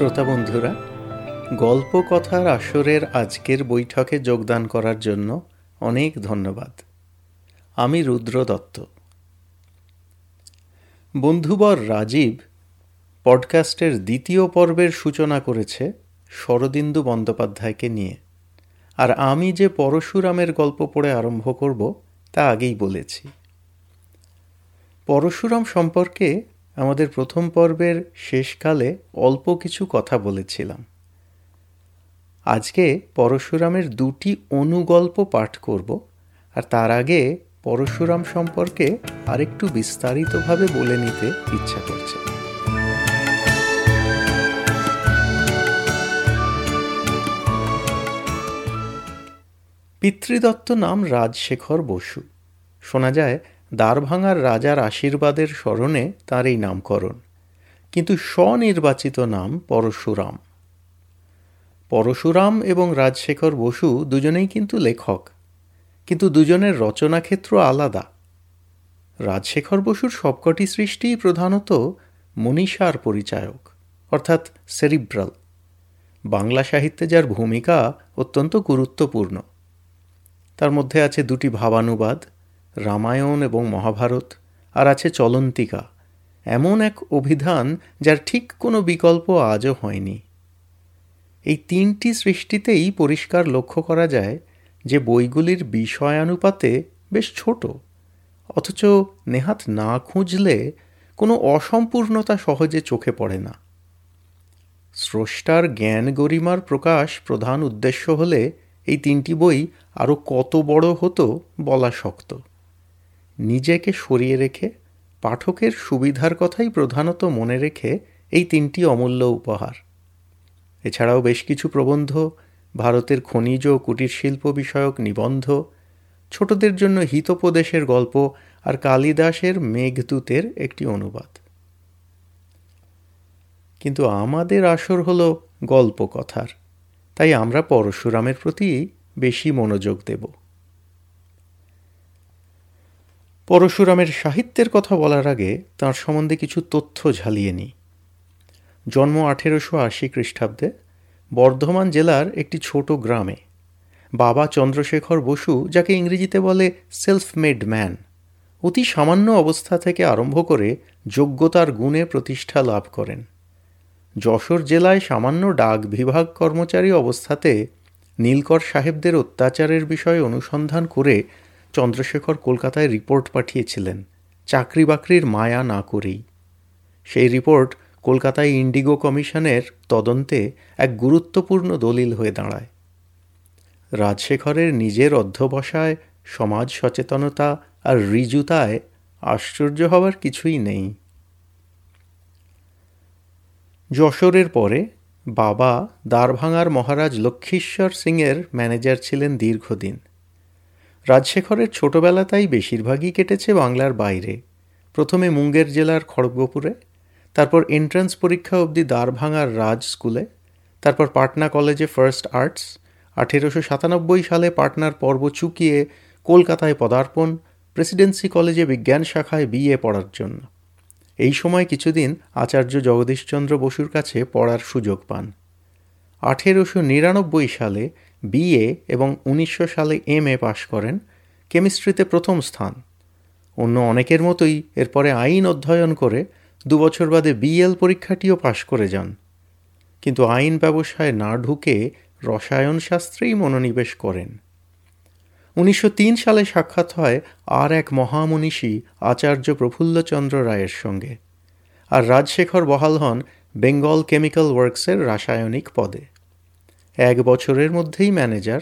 শ্রোতা বন্ধুরা, গল্প কথার আসরের আজকের বৈঠকে যোগদান করার জন্য অনেক ধন্যবাদ। আমি রুদ্র দত্ত। বন্ধুবর রাজীব পডকাস্টের দ্বিতীয় পর্বের সূচনা করেছে শরদিন্দু বন্দ্যোপাধ্যায়কে নিয়ে। আর আমি যে পরশুরামের গল্প পড়ে আরম্ভ করব, তা আগেই বলেছি। পরশুরাম সম্পর্কে আমাদের প্রথম পর্বের শেষকালে অল্প কিছু কথা বলেছিলাম। আজকে পরশুরামের দুটি অনুগল্প পাঠ করব, আর তার আগে পরশুরাম সম্পর্কে আরেকটু বিস্তারিতভাবে বলে নিতে ইচ্ছা করছে। পিতৃদত্ত নাম রাজশেখর বসু। শোনা যায় দ্বারভাঙার রাজার আশীর্বাদের স্মরণে তার এই নামকরণ। কিন্তু স্বনির্বাচিত নাম পরশুরাম। পরশুরাম এবং রাজশেখর বসু দুজনেই কিন্তু লেখক। কিন্তু দুজনের রচনাক্ষেত্র আলাদা। রাজশেখর বসুর সবকটি সৃষ্টিই প্রধানত মনীষার পরিচায়ক, অর্থাৎ সেরিব্রাল। বাংলা সাহিত্যে যার ভূমিকা অত্যন্ত গুরুত্বপূর্ণ। তার মধ্যে আছে দুটি ভাবানুবাদ রামায়ণ এবং মহাভারত, আর আছে চলন্তিকা, এমন এক অভিধান যার ঠিক কোনো বিকল্প আজও হয়নি। এই তিনটি সৃষ্টিতেই পরিষ্কার লক্ষ্য করা যায় যে বইগুলির বিষয়ানুপাতে বেশ ছোট, অথচ নেহাত না খুঁজলে কোনো অসম্পূর্ণতা সহজে চোখে পড়ে না। স্রষ্টার জ্ঞান গরিমার প্রকাশ প্রধান উদ্দেশ্য হলে এই তিনটি বই আরও কত বড় হতো বলা শক্ত। নিজেকে সরিয়ে রেখে পাঠকের সুবিধার কথাই প্রধানত মনে রেখে এই তিনটি অমূল্য উপহার। এছাড়াও বেশ কিছু প্রবন্ধ, ভারতের খনিজ ও কুটির শিল্প বিষয়ক নিবন্ধ, ছোটদের জন্য হিতোপদেশের গল্প আর কালিদাসের মেঘদূতের একটি অনুবাদ। কিন্তু আমাদের আসর হলো গল্প কথার তাই আমরা পরশুরামের প্রতি বেশি মনোযোগ দেব। পরশুরামের সাহিত্যের কথা বলার আগে তাঁর সম্বন্ধে কিছু তথ্য ঝালিয়ে নিই। জন্ম আঠেরোশো আশি খ্রিস্টাব্দে বর্ধমান জেলার একটি ছোট গ্রামে। বাবা চন্দ্রশেখর বসু, যাকে ইংরেজিতে বলে সেলফ মেড ম্যান অতি সামান্য অবস্থা থেকে আরম্ভ করে যোগ্যতার গুণে প্রতিষ্ঠা লাভ করেন। যশোর জেলায় সামান্য ডাক বিভাগ কর্মচারী অবস্থাতে নীলকর সাহেবদের অত্যাচারের বিষয়ে অনুসন্ধান করে চন্দ্রশেখর কলকাতায় রিপোর্ট পাঠিয়েছিলেন, চাকরি বাকরির মায়া না করেই। সেই রিপোর্ট কলকাতায় ইন্ডিগো কমিশনের তদন্তে এক গুরুত্বপূর্ণ দলিল হয়ে দাঁড়ায়। রাজশেখরের নিজের অধ্যবসায়, সমাজ সচেতনতা আর ঋজুতায় আশ্চর্য হওয়ার কিছুই নেই। যশোরের পরে বাবা দ্বারভাঙার মহারাজ লক্ষ্মীশ্বর সিংয়ের ম্যানেজার ছিলেন দীর্ঘদিন। রাজশেখরের ছোটবেলা তাই বেশিরভাগই কেটেছে বাংলার বাইরে। প্রথমে মুঙ্গের জেলার খড়গপুরে, তারপর এন্ট্রান্স পরীক্ষা অবধি দ্বারভাঙার রাজ স্কুলে, তারপর পাটনা কলেজে ফার্স্ট আর্টস আঠেরোশো সাতানব্বই সালে পাটনার পর্ব চুকিয়ে কলকাতায় পদার্পণ প্রেসিডেন্সি কলেজে বিজ্ঞান শাখায় বিএ পড়ার জন্য। এই সময় কিছুদিন আচার্য জগদীশচন্দ্র বসুর কাছে পড়ার সুযোগ পান। আঠেরোশো নিরানব্বই সালে বিএ এবং উনিশশো সালে এম এ পাশ করেন, কেমিস্ট্রিতে প্রথম স্থান। অন্য অনেকের মতোই এরপরে আইন অধ্যয়ন করে দুবছর বাদে বিএল পরীক্ষাটিও পাশ করে যান। কিন্তু আইন ব্যবসায় না ঢুকে রসায়ন শাস্ত্রেই মনোনিবেশ করেন। উনিশশো তিন সালে সাক্ষাৎ হয় আর এক মহামনীষী আচার্য প্রফুল্লচন্দ্র রায়ের সঙ্গে। আর রাজশেখর বহাল হন বেঙ্গল কেমিক্যাল ওয়ার্কসের রাসায়নিক পদে। এক বছরের মধ্যেই ম্যানেজার,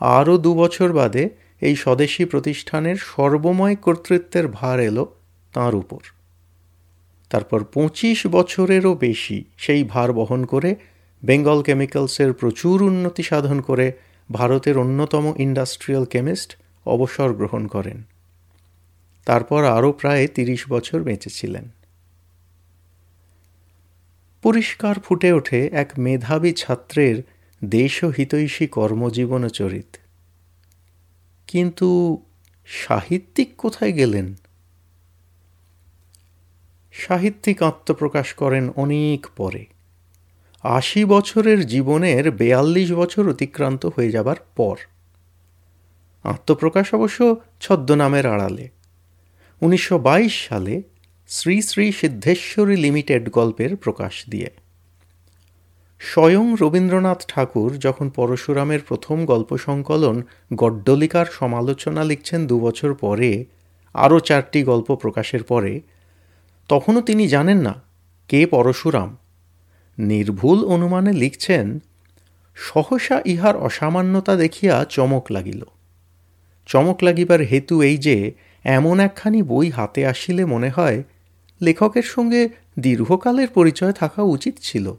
আরও দু বছর বাদে এই স্বদেশী প্রতিষ্ঠানের সর্বময় কর্তৃত্বের ভার এলো তাঁর উপর। তারপর পঁচিশ বছরেরও বেশি সেই ভার বহন করে বেঙ্গল কেমিক্যালসের প্রচুর উন্নতি সাধন করে ভারতের অন্যতম ইন্ডাস্ট্রিয়াল কেমিস্ট অবসর গ্রহণ করেন। তারপর আরও প্রায় তিরিশ বছর বেঁচেছিলেন। পরিষ্কার ফুটে ওঠে এক মেধাবী ছাত্রের দেশহিতৈষী কর্মজীবন চরিত। কিন্তু সাহিত্যিক কোথায় গেলেন? সাহিত্যিক আত্মপ্রকাশ করেন অনেক পরে। আশি বছরের জীবনের বেয়াল্লিশ বছর অতিক্রান্ত হয়ে যাবার পর। আত্মপ্রকাশ অবশ্য ছদ্মনামের আড়ালে। উনিশশো বাইশ সালে শ্রী শ্রী সিদ্ধেশ্বরী লিমিটেড গল্পের প্রকাশ দিয়ে। স্বয়ং রবীন্দ্রনাথ ঠাকুর যখন পরশুরামের প্রথম গল্প সংকলন গড্ডলিকার সমালোচনা লিখছেন দুবছর পরে, আরও চারটি গল্প প্রকাশের পরে, তখনও তিনি জানেন না কে পরশুরাম। নির্ভুল অনুমানে লিখছেন, সহসা ইহার অসামান্যতা দেখিয়া চমক লাগিল। চমক লাগিবার হেতু এই যে, এমন একখানি বই হাতে আসিলে মনে হয় লেখকের সঙ্গে দীর্ঘকালের পরিচয় থাকা উচিত ছিল।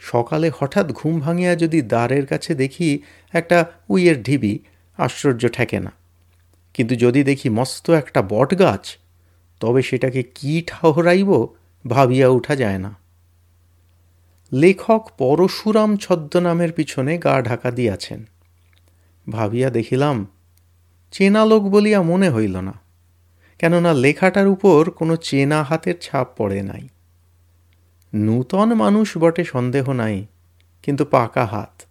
সকালে হঠাৎ ঘুম ভাঙিয়া যদি দ্বারের কাছে দেখি একটা উইয়ের ঢিবি, আশ্চর্য ঠেকে না। কিন্তু যদি দেখি মস্ত একটা বট গাছ তবে সেটাকে কি ঠাহরাইব ভাবিয়া উঠা যায় না। লেখক পরশুরাম ছদ্মনামের পিছনে গা ঢাকা দিয়াছেন। ভাবিয়া দেখিলাম, চেনা লোক বলিয়া মনে হইল না, কেননা লেখাটার উপর কোনো চেনা হাতের ছাপ পড়ে নাই। নূতন মানুষ বটে, সন্দেহ নাই, কিন্তু পাকা হাত।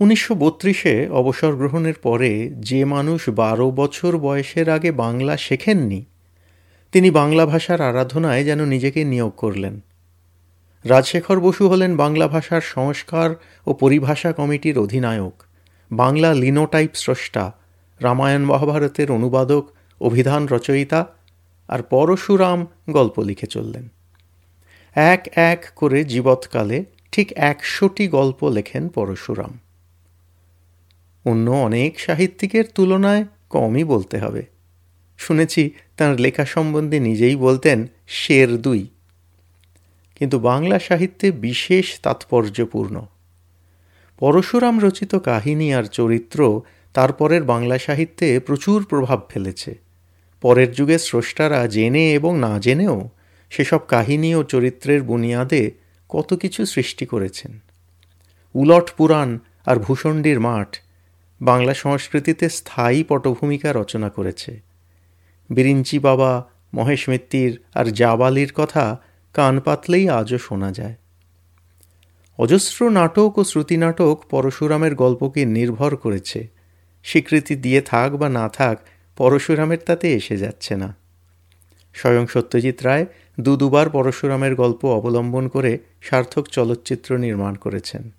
উনিশশো বত্রিশে অবসর গ্রহণের পরে যে মানুষ বারো বছর বয়সের আগে বাংলা শেখেননি, তিনি বাংলা ভাষার আরাধনায় যেন নিজেকে নিয়োগ করলেন। রাজশেখর বসু হলেন বাংলা ভাষার সংস্কার ও পরিভাষা কমিটির অধিনায়ক, বাংলা লিনোটাইপ স্রষ্টা, রামায়ণ মহাভারতের অনুবাদক, অভিধান রচয়িতা আর পরশুরাম গল্প লিখে চললেন। এক এক করে জীবৎকালে ঠিক একশোটি গল্প লেখেন পরশুরাম। অন্য অনেক সাহিত্যিকের তুলনায় কমই বলতে হবে। শুনেছি তাঁর লেখা সম্বন্ধে নিজেই বলতেন, শের দুই। কিন্তু বাংলা সাহিত্যে বিশেষ তাৎপর্যপূর্ণ। পরশুরাম রচিত কাহিনী আর চরিত্র তারপরের বাংলা সাহিত্যে প্রচুর প্রভাব ফেলেছে। পরের যুগে স্রষ্টারা জেনে এবং না জেনেও সেসব কাহিনী ও চরিত্রের বুনিয়াদে কত কিছু সৃষ্টি করেছেন। উলট পুরাণ আর ভূষণ্ডীর মাঠ বাংলা সংস্কৃতিতে স্থায়ী পটভূমিকা রচনা করেছে। বিরিঞ্চি বাবা, মহেশ মিত্তির আর জাবালির কথা কান পাতলেই আজও শোনা যায়। অজস্র নাটক ও শ্রুতিনাটক পরশুরামের গল্পকে নির্ভর করেছে। স্বীকৃতি দিয়ে থাক বা না থাক পরশুরামের তাতে এসে যাচ্ছে না। স্বয়ং সত্যজিৎ রায় দু দুবার পরশুরামের গল্প অবলম্বন করে সার্থক চলচ্চিত্র নির্মাণ করেছেন।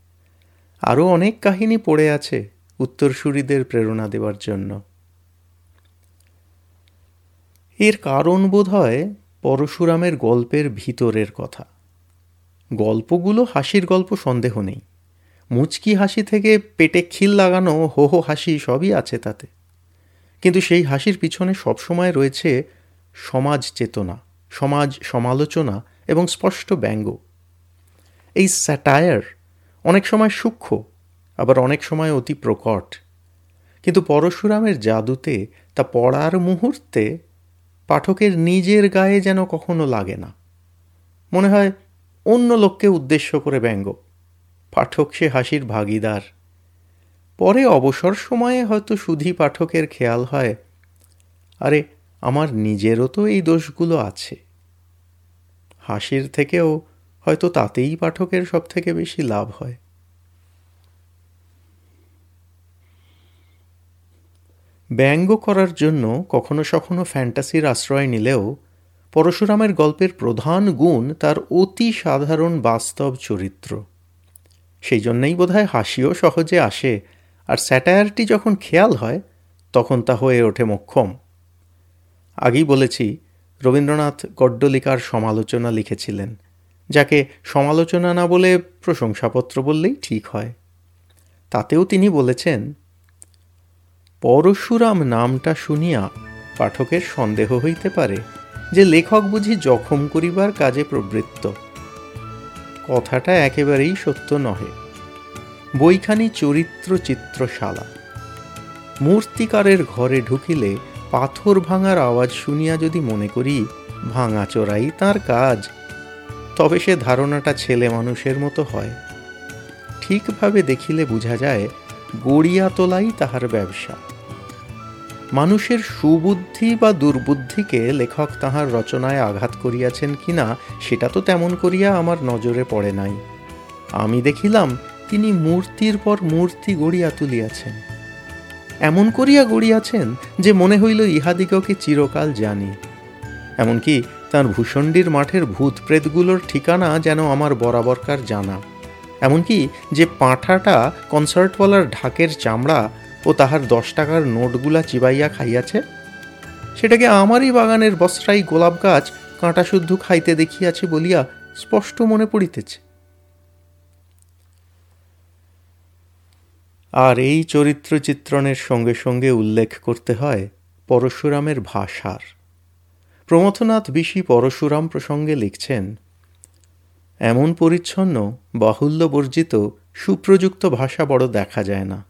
আরও অনেক কাহিনী পড়ে আছে উত্তরসূরিদের প্রেরণা দেওয়ার জন্য। এর কারণ বোধ হয় পরশুরামের গল্পের ভিতরের কথা। গল্পগুলো হাসির গল্প, সন্দেহ নেই। মুচকি হাসি থেকে পেটে খিল লাগানো হো হো হাসি সবই আছে তাতে। কিন্তু সেই হাসির পিছনে সবসময় রয়েছে সমাজ চেতনা, সমাজ সমালোচনা এবং স্পষ্ট ব্যঙ্গ। এই স্যাটায়ার অনেক সময় সূক্ষ্ম, আবার অনেক সময় অতি প্রকট। কিন্তু পরশুরামের জাদুতে তা পড়ার মুহূর্তে পাঠকের নিজের গায়ে যেন কখনো লাগে না। মনে হয় অন্য লোককে উদ্দেশ্য করে ব্যঙ্গ। পাঠক সে হাসির ভাগিদার। পরে অবসর সময়ে হয়তো সুধী পাঠকের খেয়াল হয়। আরে, আমার নিজেরও তো এই দোষগুলো আছে। হাসির থেকেও হয়তো তাতেই পাঠকের সব থেকে বেশি লাভ হয়। ব্যঙ্গ করার জন্য কখনো সখনো ফ্যান্টাসির আশ্রয় নিলেও পরশুরামের গল্পের প্রধান গুণ তার অতি সাধারণ বাস্তব চরিত্র। সেই জন্যই বোধহয় হাসিও সহজে আসে আর স্যাটায়ারটি যখন খেয়াল হয়, তখন তা হয়ে ওঠে মক্ষম। আগেই বলেছি, রবীন্দ্রনাথ গড্ডলিকার সমালোচনা লিখেছিলেন, যাকে সমালোচনা না বলে প্রশংসাপত্র বললেই ঠিক হয়। তাতেও তিনি বলেছেন, পরশুরাম নামটা শুনিয়া পাঠকের সন্দেহ হইতে পারে যে লেখক বুঝি জখম করিবার কাজে প্রবৃত্ত। কথাটা একেবারেই সত্য নহে। বইখানি চরিত্র চিত্রশালা মূর্তিকারের ঘরে ঢুকিলে পাথর ভাঙার আওয়াজ শুনিয়া যদি মনে করি ভাঙা চোরাই তার কাজ। তবে সে ধারণাটা ছেলে মানুষের মতো হয়। ঠিকভাবে দেখিলে বোঝা যায় গড়িয়া তোলাই তাহার ব্যবসা। মানুষের সুবুদ্ধি বা দুর্বুদ্ধিকে লেখক তাহার রচনায় আঘাত করিয়াছেন কিনা, সেটা তো তেমন করিয়া আমার নজরে পড়ে নাই। আমি দেখিলাম তিনি মূর্তির পর মূর্তি গড়িয়া তুলিয়াছেন। এমন করিয়া গড়িয়াছেন যে মনে হইল ইহাদিগকে চিরকাল জানি। এমনকি তার ভূষণ্ডির মাঠের ভূত প্রেতগুলোর ঠিকানা যেন আমার বরাবরকার জানা। এমনকি যে পাঁঠাটা কনসার্টওয়ালার ঢাকের চামড়া ও তাহার দশ টাকার নোটগুলা চিবাইয়া খাইয়াছে, সেটাকে আমারই বাগানের বস্ত্রাই গোলাপ গাছ কাঁটা শুদ্ধ খাইতে দেখিয়াছে বলিয়া স্পষ্ট মনে পড়িতেছে। আর এই চরিত্র চিত্রণের সঙ্গে সঙ্গে উল্লেখ করতে হয় পরশুরামের ভাষার। প্রমথনাথ বিশি পরশুরাম প্রসঙ্গে লিখছেন, এমন পরিচ্ছন্ন বাহুল্য বর্জিত সুপ্রযুক্ত ভাষা বড় দেখা যায় না।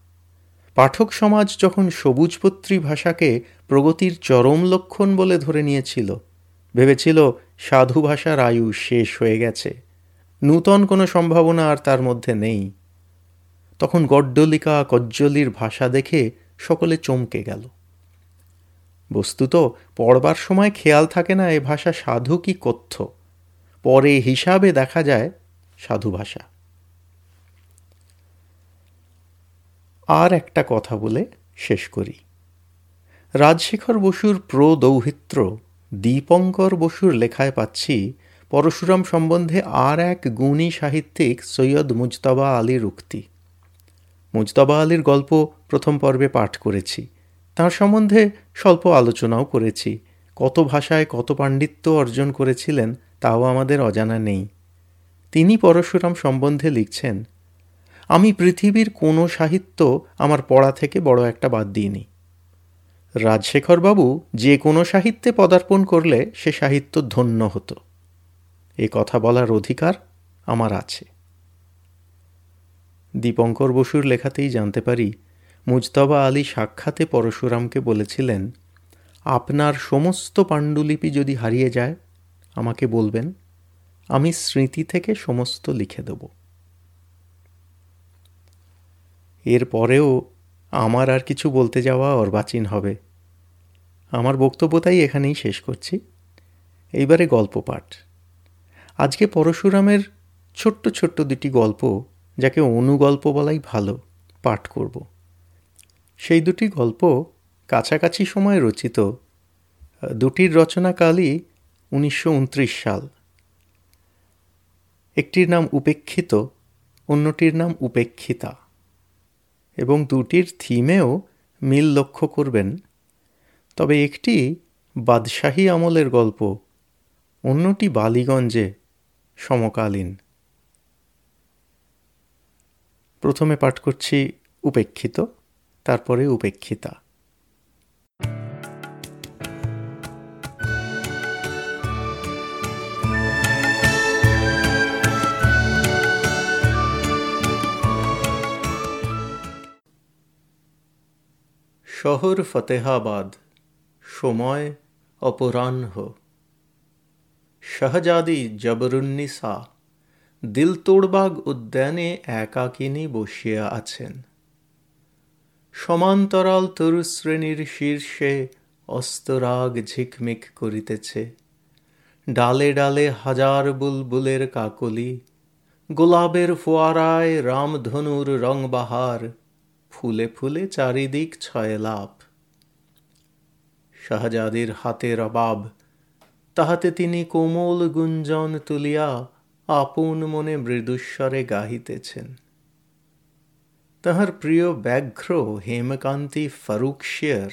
পাঠক সমাজ যখন সবুজপত্রী ভাষাকে প্রগতির চরম লক্ষণ বলে ধরে নিয়েছিল, ভেবেছিল সাধু ভাষার আয়ু শেষ হয়ে গেছে। নূতন কোনো সম্ভাবনা আর তার মধ্যে নেই। তখন গড্ডলিকা কজ্জলির ভাষা দেখে সকলে চমকে গেল। বস্তুত, পড়বার সময় খেয়াল থাকে না এ ভাষা সাধু কি কথ্য। পরে হিসাবে দেখা যায় সাধু ভাষা। আর একটা কথা বলে শেষ করি। রাজশেখর বসুর প্রদৌহিত্র, দীপঙ্কর বসুর লেখায় পাচ্ছি, পরশুরাম সম্বন্ধে আর এক গুণী সাহিত্যিক সৈয়দ মুজতবা আলীর উক্তি। মুজতবা আলীর গল্প প্রথম পর্বে পাঠ করেছি। তার সম্বন্ধে স্বল্প আলোচনাও করেছি। কত ভাষায় কত পাণ্ডিত্য অর্জন করেছিলেন তাও আমাদের অজানা নেই। তিনি পরশুরাম সম্বন্ধে লিখছেন, আমি পৃথিবীর কোনো সাহিত্য আমার পড়া থেকে বড় একটা বাদ দিইনি। রাজশেখরবাবু যে কোনো সাহিত্যে পদার্পণ করলে সে সাহিত্য ধন্য হতো। এ কথা বলার অধিকার আমার আছে। দীপঙ্কর বসুর লেখাতেই জানতে পারি, মুজতবা আলী সাক্ষাতে পরশুরামকে বলেছিলেন, আপনার সমস্ত পাণ্ডুলিপি যদি হারিয়ে যায়, আমাকে বলবেন, আমি স্মৃতি থেকে সমস্ত লিখে দেব। এরপরেও আমার আর কিছু বলতে যাওয়া অর্বাচীন হবে। আমার বক্তব্যটাই এখানেই শেষ করছি। এইবারে গল্প পাঠ। আজকে পরশুরামের ছোট্ট ছোট্ট দুটি গল্প যাকে অনুগল্প বলাই ভালো, পাঠ করব। সেই দুটি গল্প কাছাকাছি সময়ে রচিত। দুটির রচনাকালই উনিশশো উনত্রিশ সাল। একটির নাম উপেক্ষিত, অন্যটির নাম উপেক্ষিতা। এবং দুটির থিমেও মিল লক্ষ্য করবেন। তবে একটি বাদশাহী আমলের গল্প, অন্যটি বালিগঞ্জে সমকালীন। প্রথমে পাঠ করছি উপেক্ষিত তারপরে উপেক্ষিতা। শহর ফতেহাবাদ সময় অপরাহ্ন। শাহজাদি জবরুন্নিসা। দিল তোড়বাগ উদ্যানে একাকিনী বসিয়া আছেন। সমান্তরাল তরুশ্রেণীর শীর্ষে অস্তরাগ ঝিকমিক করিতেছে। ডালে ডালে হাজার বুলবুলের কাকলি, গোলাপের ফোয়ারায় রামধনুর রংবাহার, ফুলে ফুলে চারিদিক ছয় লাভ শাহজাদির হাতে রবাব তাহাতে তিনি কোমল গুঞ্জন তুলিয়া আপন মনে মৃদুস্বরে গাহিতেছেন। তাহার প্রিয় ব্যাঘ্র হেমকান্তি ফারুক শেয়ার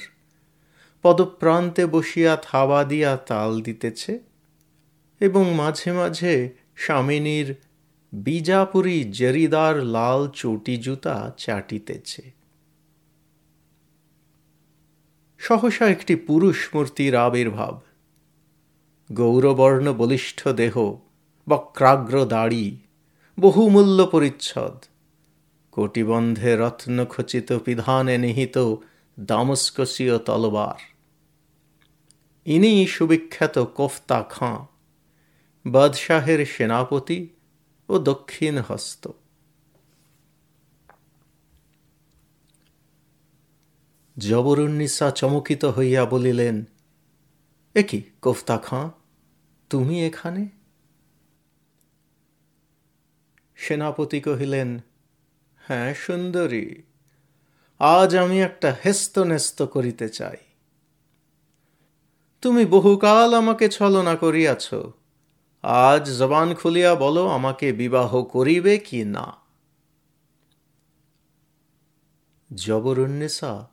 পদপ্রান্তে বসিয়া থাবা দিয়া তাল দিতেছে এবং মাঝে মাঝে স্বামিনীর বিজাপুরী জরিদার লাল চটি জুতা চাটিতেছে। সহসা একটি পুরুষ মূর্তির আবির্ভাব। গৌরবর্ণ বলিষ্ঠ দেহ বক্রাগ্র দাড়ি বহুমূল্য পরিচ্ছদ। কোটিবন্ধে রত্নখচিত পিধানে নিহিত দামস্কসীয় তলবার। ইনি সুবিখ্যাত কোফতা খাঁ, বাদশাহের সেনাপতি ও দক্ষিণ হস্ত। জবরুন্নিসা চমকিত হইয়া বলিলেন, এ কি কোফতা খাঁ? তুমি এখানে? সেনাপতি কহিলেন হ্যাঁ সুন্দরী, আজ আমি একটা হেস্ত নেস্ত করিতে চাই। তুমি বহুকাল আমাকে ছলনা করিয়াছ, আজ জবান খুলিয়া বলো আমাকে বিবাহ করিবে কি না? জবরুন্নেসা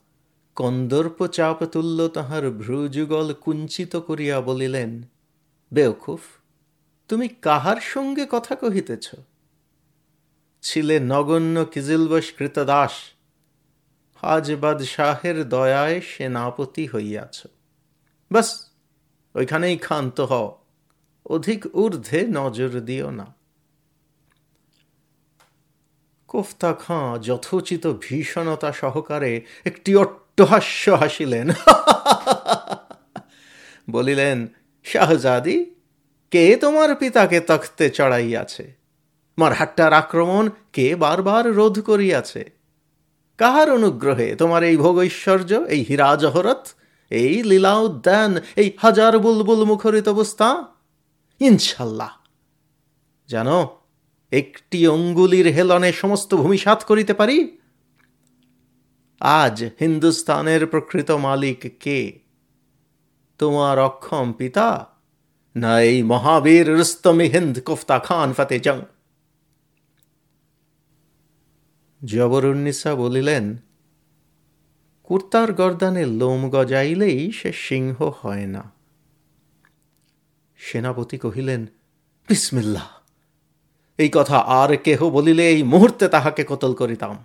কন্দর্প চাপ তুল্য তাহার ভ্রুযুগল কুঞ্চিত করিয়া বলিলেন বেওকুফ তুমি কাহার সঙ্গে কথা কহিতেছ? ছিলে নগণ্য কিজিলবশ কৃতদাস আজ বাদশাহের দয়ায় সেনাপতি হইয়াছ। বাস, ওইখানেই ক্ষান্ত হও, অধিক ঊর্ধ্বে নজর দিও না। কোফতা খাঁ যথোচিত ভীষণতা সহকারে একটি অট্টহাস্য হাসিলেন। বলিলেন, শাহজাদি, কে তোমার পিতাকে তখতে চড়াইয়াছে? মারহাট্টার আক্রমণ কে বারবার রোধ করিয়াছে? কাহার অনুগ্রহে তোমার এই ভোগৈশ্বর্য এই হীরা জহরত, এই লীলা উদ্যান, এই হাজার বুলবুল মুখরিত অবস্থা ইনশাল্লাহ। জানো, একটি অঙ্গুলির হেলনে সমস্ত ভূমি সাত করিতে পারি? আজ হিন্দুস্তানের প্রকৃত মালিক কে? তোমার অক্ষম পিতা? না এই মহাবীর রুস্তমি হিন্দ কোফতা খান ফাতে জং। জবরুন্নিসা বলিলেন, কুর্তার গর্দানে লোম গজাইলেই সে সিংহ হয় না। সেনাপতি কহিলেন বিসমিল্লা এই কথা আর কেহ বলিলে এই মুহূর্তে তাহাকে কতল করিতাম।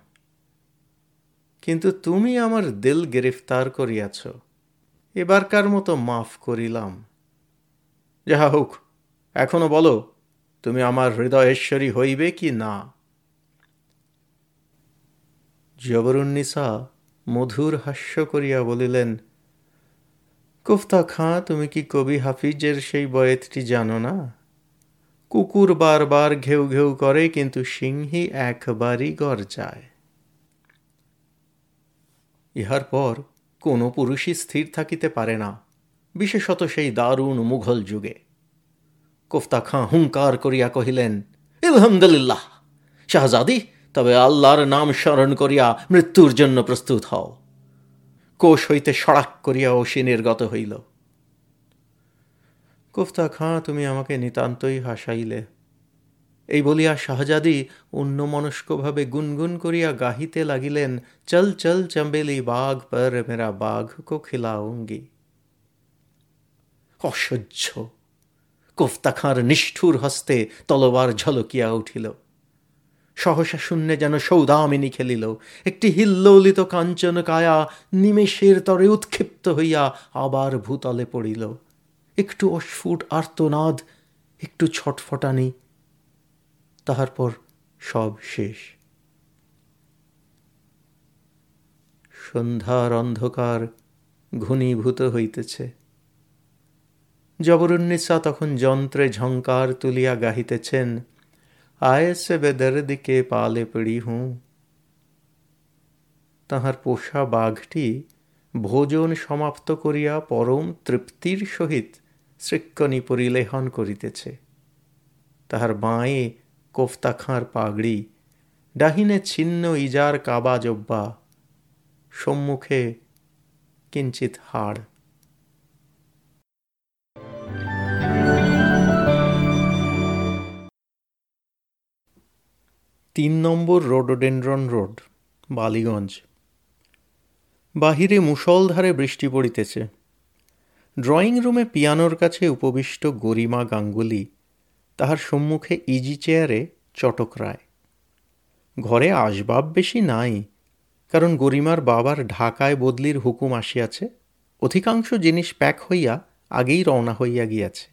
কিন্তু তুমি আমার দিল গ্রেফতার করিয়াছ, এবারকার মতো মাফ করিলাম। যাহা হোক, এখনও বলো, তুমি আমার হৃদয়েশ্বরী হইবে কি না? জবরুন্নিসা মধুর হাস্য করিয়া বলিলেন, কুফতা খাঁ, তুমি কি কবি হাফিজের সেই বয়েতটি জানো না? কুকুর বারবার ঘেউ ঘেউ করে, কিন্তু সিংহী একবারই যায়। ইহার পর কোনো পুরুষই স্থির থাকিতে পারে না, বিশেষত সেই দারুণ মুঘল যুগে। কোফতা খাঁ হুঙ্কার করিয়া কহিলেন আলহামদুলিল্লাহ শাহজাদি তবে আল্লাহর নাম স্মরণ করিয়া মৃত্যুর জন্য প্রস্তুত হও। কোষ হইতে সড়াক করিয়া অসি নির্গত হইল। কোফতা খাঁ, তুমি আমাকে নিতান্তই হাসাইলে। এই বলিয়া শাহজাদি অন্যমনস্কভাবে গুনগুন করিয়া গাহিতে লাগিলেন, চল চল, চম্বেলি বাঘ পর মেরা বাঘ কো খিলাউঙ্গি। অসহ্য। কোফতা খাঁর নিষ্ঠুর হস্তে তলবার ঝলকিয়া উঠিল। সহসা শূন্যে যেন সৌদামিনী খেলিল। একটি হিল্লোলিত কাঞ্চন কায়া নিমেষের তরে উৎক্ষিপ্ত হইয়া আবার ভূতলে পড়িল। একটু অস্ফুট আর্তনাদ, একটু ছটফটানি তাহার পর সব শেষ। সন্ধ্যার অন্ধকার ঘনীভূত হইতেছে। জবরুন্নিসা তখন যন্ত্রে ঝঙ্কার তুলিয়া গাহিতেছেন। আয়েসে বেদর্দিকে পালে পড়ি হুঁ তাহার পোষা বাঘটি ভোজন সমাপ্ত করিয়া পরম তৃপ্তির সহিত শ্রীক্ষণী পরিলেহন করিতেছে তাহার বাঁয়ে কোফতা খাঁর পাগড়ি ডাহিনে ছিন্ন ইজার কাবা জব্বা সম্মুখে কিঞ্চিত হাড় তিন নম্বর রোডোডেন্ড্রন রোড, বালিগঞ্জ। বাহিরে মুষলধারে বৃষ্টি পড়িতেছে। ড্রয়িং রুমে পিয়ানোর কাছে উপবিষ্ট গরিমা গাঙ্গুলি তাহার সম্মুখে ইজি চেয়ারে চটক রায়। ঘরে আসবাব বেশি নাই, কারণ গরিমার বাবার ঢাকায় বদলির হুকুম আসিয়াছে, অধিকাংশ জিনিস প্যাক হইয়া আগেই রওনা হইয়া গিয়াছে।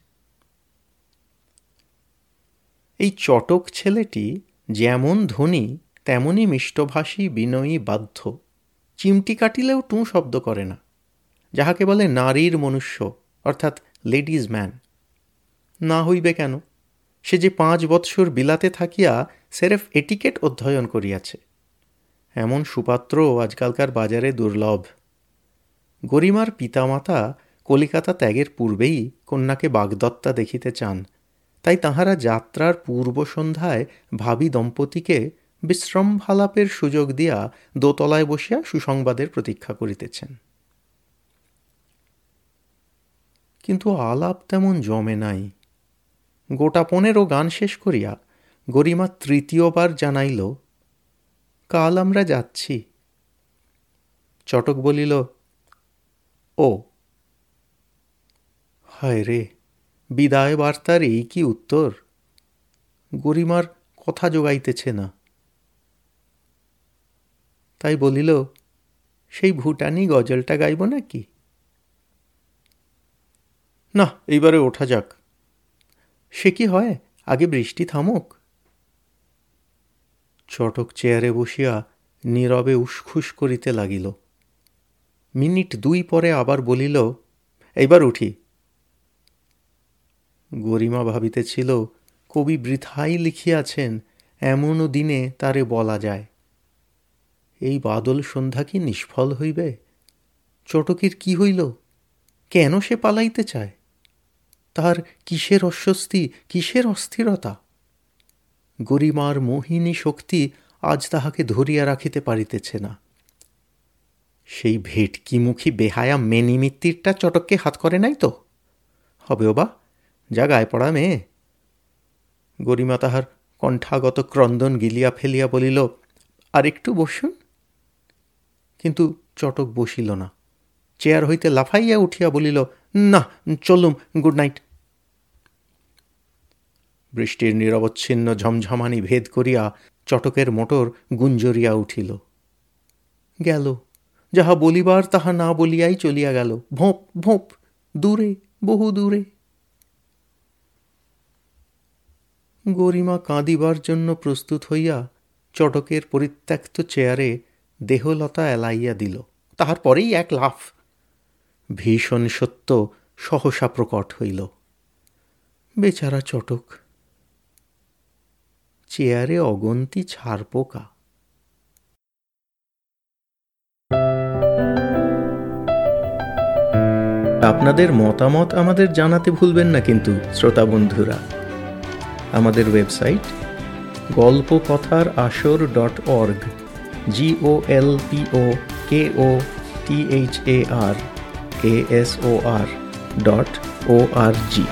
এই চটক ছেলেটি যেমন ধনী তেমনই মিষ্টভাষী বিনয়ী বাধ্য চিমটি কাটিলেও টুঁ শব্দ করে না। যাহাকে বলে নারীর মনুষ্য, অর্থাৎ লেডিজ ম্যান। না হইবে কেন? সে যে পাঁচ বৎসর বিলাতে থাকিয়া সেরেফ এটিকেট অধ্যয়ন করিয়াছে। এমন সুপাত্র আজকালকার বাজারে দুর্লভ। গরিমার পিতামাতা কলিকাতা ত্যাগের পূর্বেই কন্যাকে বাগদত্তা দেখিতে চান। তাই তাহারা যাত্রার পূর্ব সন্ধ্যায় ভাবি দম্পতিকে বিশ্রম্ভালাপের সুযোগ দিয়া দোতলায় বসিয়া সুসংবাদের প্রতীক্ষা করিতেছেন। কিন্তু আলাপ তেমন জমে নাই। গোটা পনেরো গান শেষ করিয়া গরিমা তৃতীয়বার জানাইল, কাল আমরা যাচ্ছি। চটক বলিল, ও হায় রে বিদায় বার্তার এই কি উত্তর? গরিমার কথা যোগাইতেছে না। তাই বলিল, সেই ভুটানি গজলটা গাইব নাকি? না, এইবারে ওঠা যাক। সে কি হয়? আগে বৃষ্টি থামুক। চটক চেয়ারে বসিয়া নীরবে উসখুস করিতে লাগিল। মিনিট দুই পরে আবার বলিল, এইবার উঠি। গরিমা ভাবিতেছিল কবি বৃথাই লিখিয়াছেন, এমনও দিনে তারে বলা যায়। এই বাদল সন্ধ্যা কি নিষ্ফল হইবে? চটকির কি হইল? কেন সে পালাইতে চায়? তার কিসের অস্বস্তি, কিসের অস্থিরতা? গরিমার মোহিনী শক্তি আজ তাহাকে ধরিয়া রাখিতে পারিতেছে না। সেই ভেটকিমুখী বেহায়া মেনিমিত্তিরটা চটককে হাত করে নাই তো? হবেও বা যা গায়ে পড়া মেয়ে। গরিমা তাহার কণ্ঠাগত ক্রন্দন গিলিয়া ফেলিয়া বলিল, আর একটু বসুন। কিন্তু চটক বসিল না। চেয়ার হইতে লাফাইয়া উঠিয়া বলিল, না চলুম গুড নাইট। বৃষ্টির নিরবচ্ছিন্ন ঝমঝমানি ভেদ করিয়া চটকের মোটর গুঞ্জরিয়া উঠিল। গেল। যাহা বলিবার তাহা না বলিয়াই চলিয়া গেল। ভোঁপ ভোঁপ, দূরে বহু দূরে গরিমা কাঁদিবার জন্য প্রস্তুত হইয়া চটকের পরিত্যক্ত চেয়ারে দেহলতা এলাইয়া দিল। তাহার পরেই এক লাফ ভীষণ সত্য সহসা প্রকট হইল। বেচারা চটক, চেয়ারে অগন্তি ছাড় পোকা। আপনাদের মতামত আমাদের জানাতে ভুলবেন না কিন্তু, শ্রোতা বন্ধুরা। আমাদের ওয়েবসাইট গল্প কথার আসর dot org G O L P O K O T H A R K S O R dot O R G